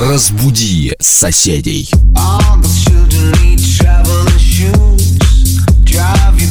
Разбуди соседей. All the children need traveling shoes. Drive you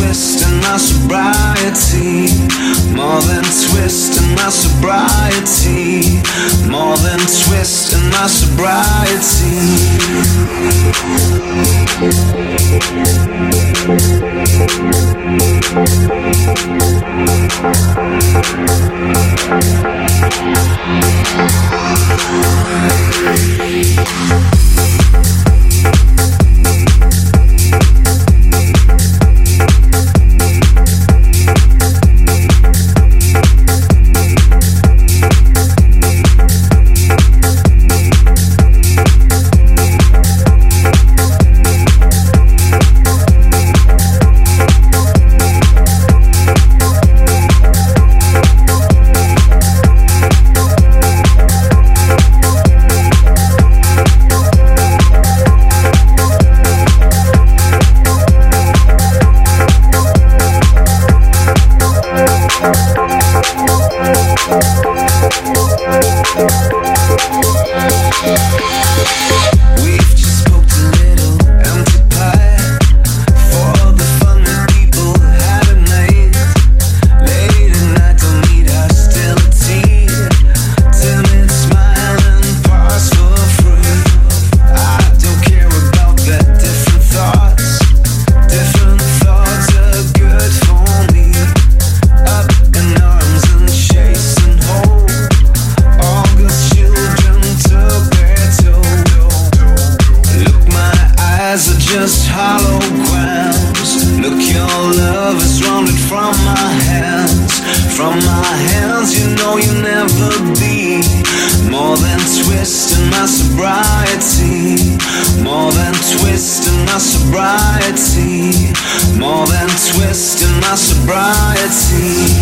twist in my sobriety. More than twist in my sobriety. More than twist in my sobriety. More than twisting my sobriety.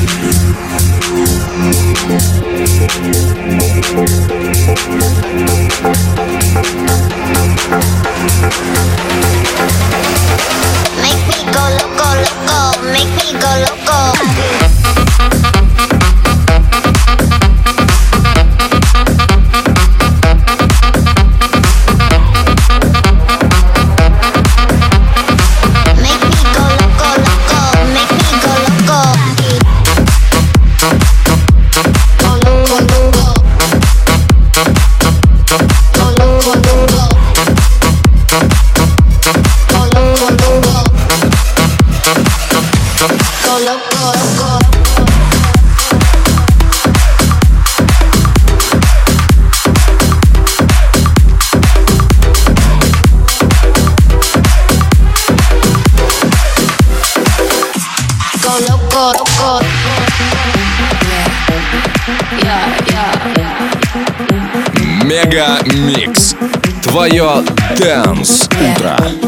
Dance Ultra.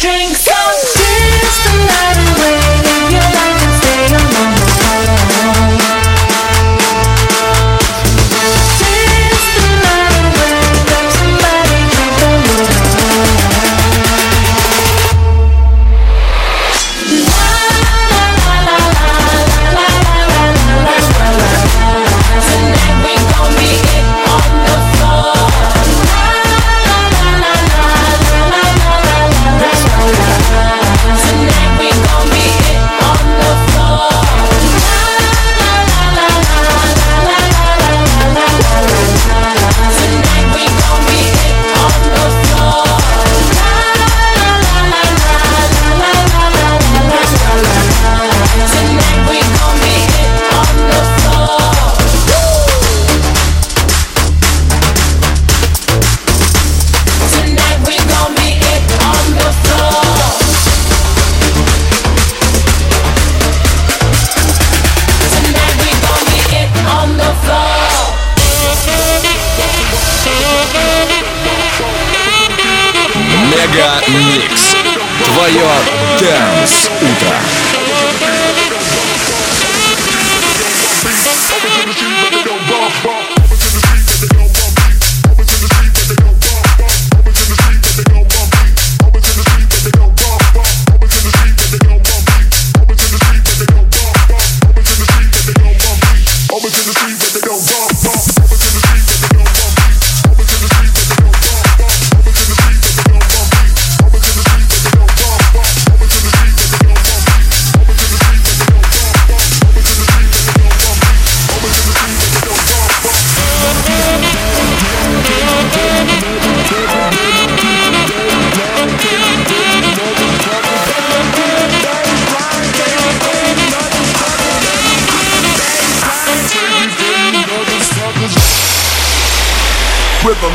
Drinks on. The night Dance Ultra.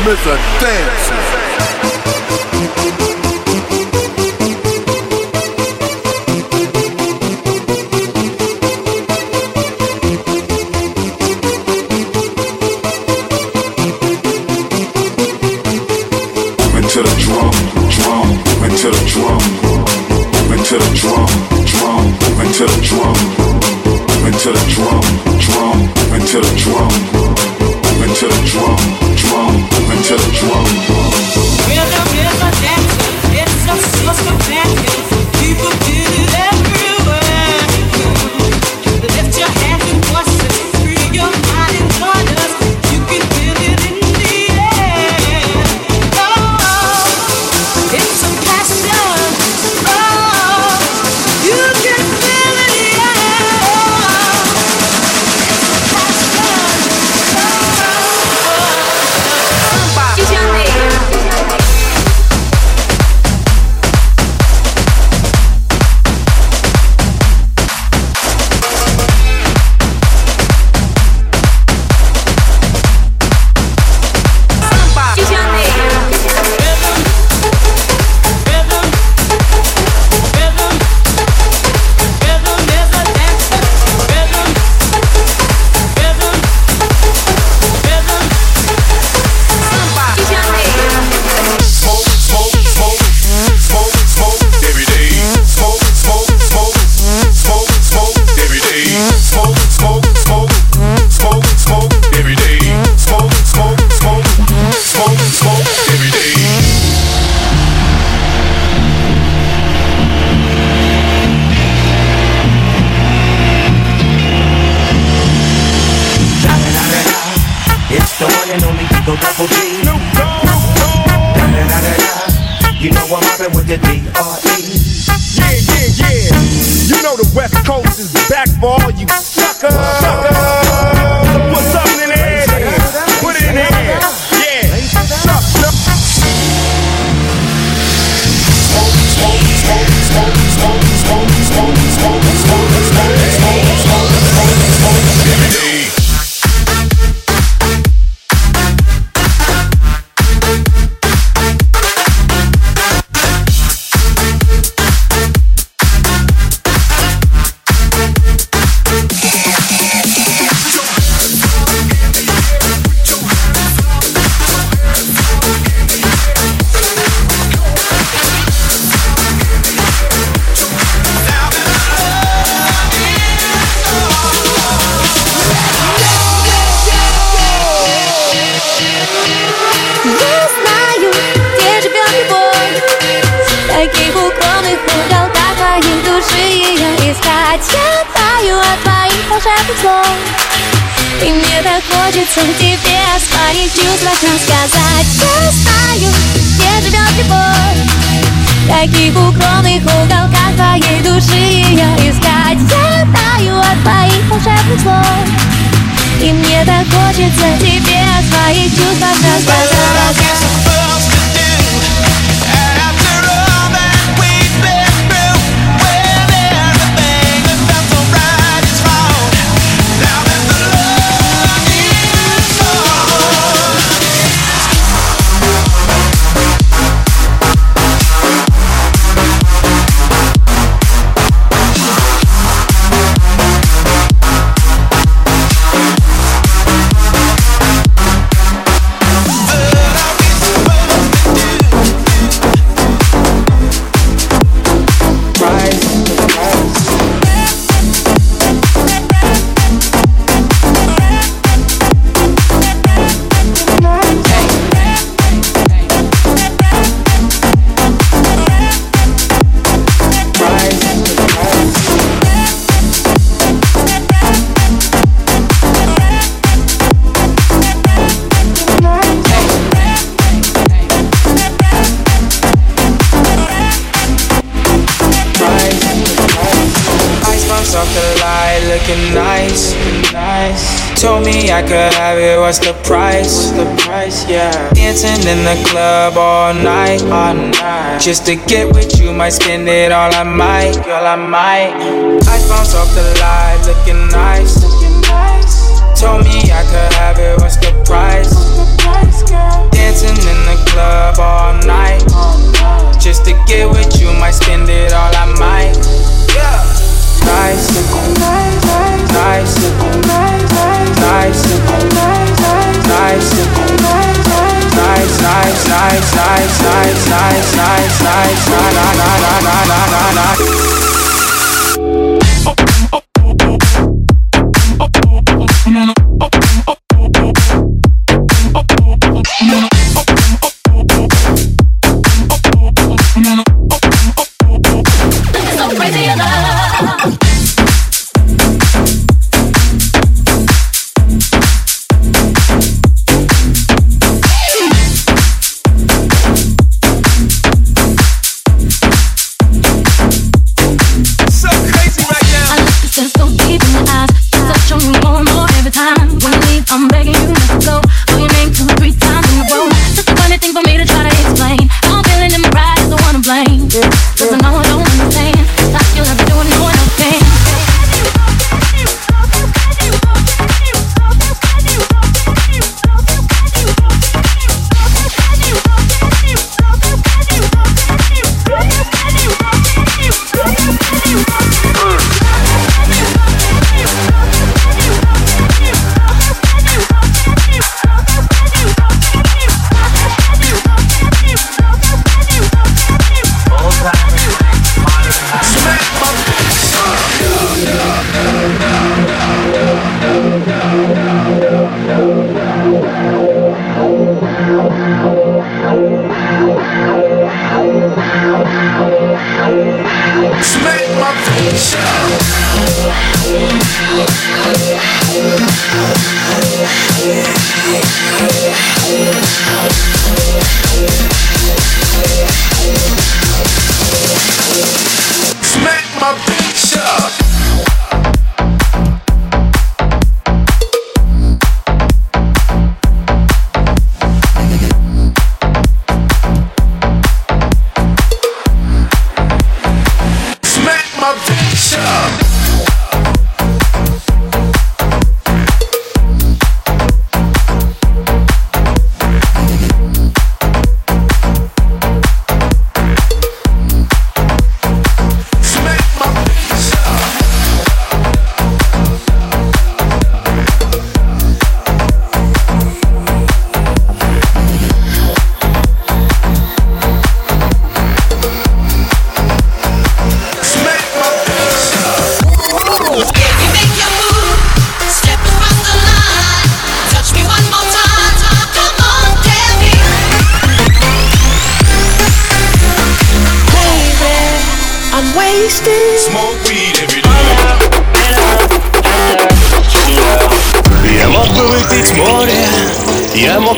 miss a dance. Don't double Я таю от твоих волшебных слов. И мне так хочется тебе о своих чувствах рассказать Я знаю, где живет любовь. В таких укромных уголках твоей души ее искать. Я таю от твоих волшебных слов. И мне так хочется тебе о своих чувствах рассказать looking nice. Nice. Told me I could have it. What's the price? The price? Yeah. Dancing in the club all night, all night. Just to get with you, might spend it all I might, girl I might. Ice bumps off the light, looking nice. Looking nice. Told me I could have it. What's the price? The price, girl? Dancing in the club all night. Just to get with you, might spend it all I might. Yeah. Nice, nice,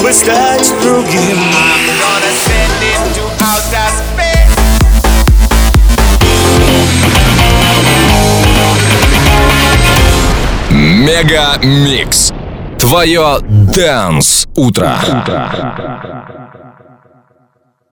чтобы стать другим Мега Микс. Твое Дэнс-утро.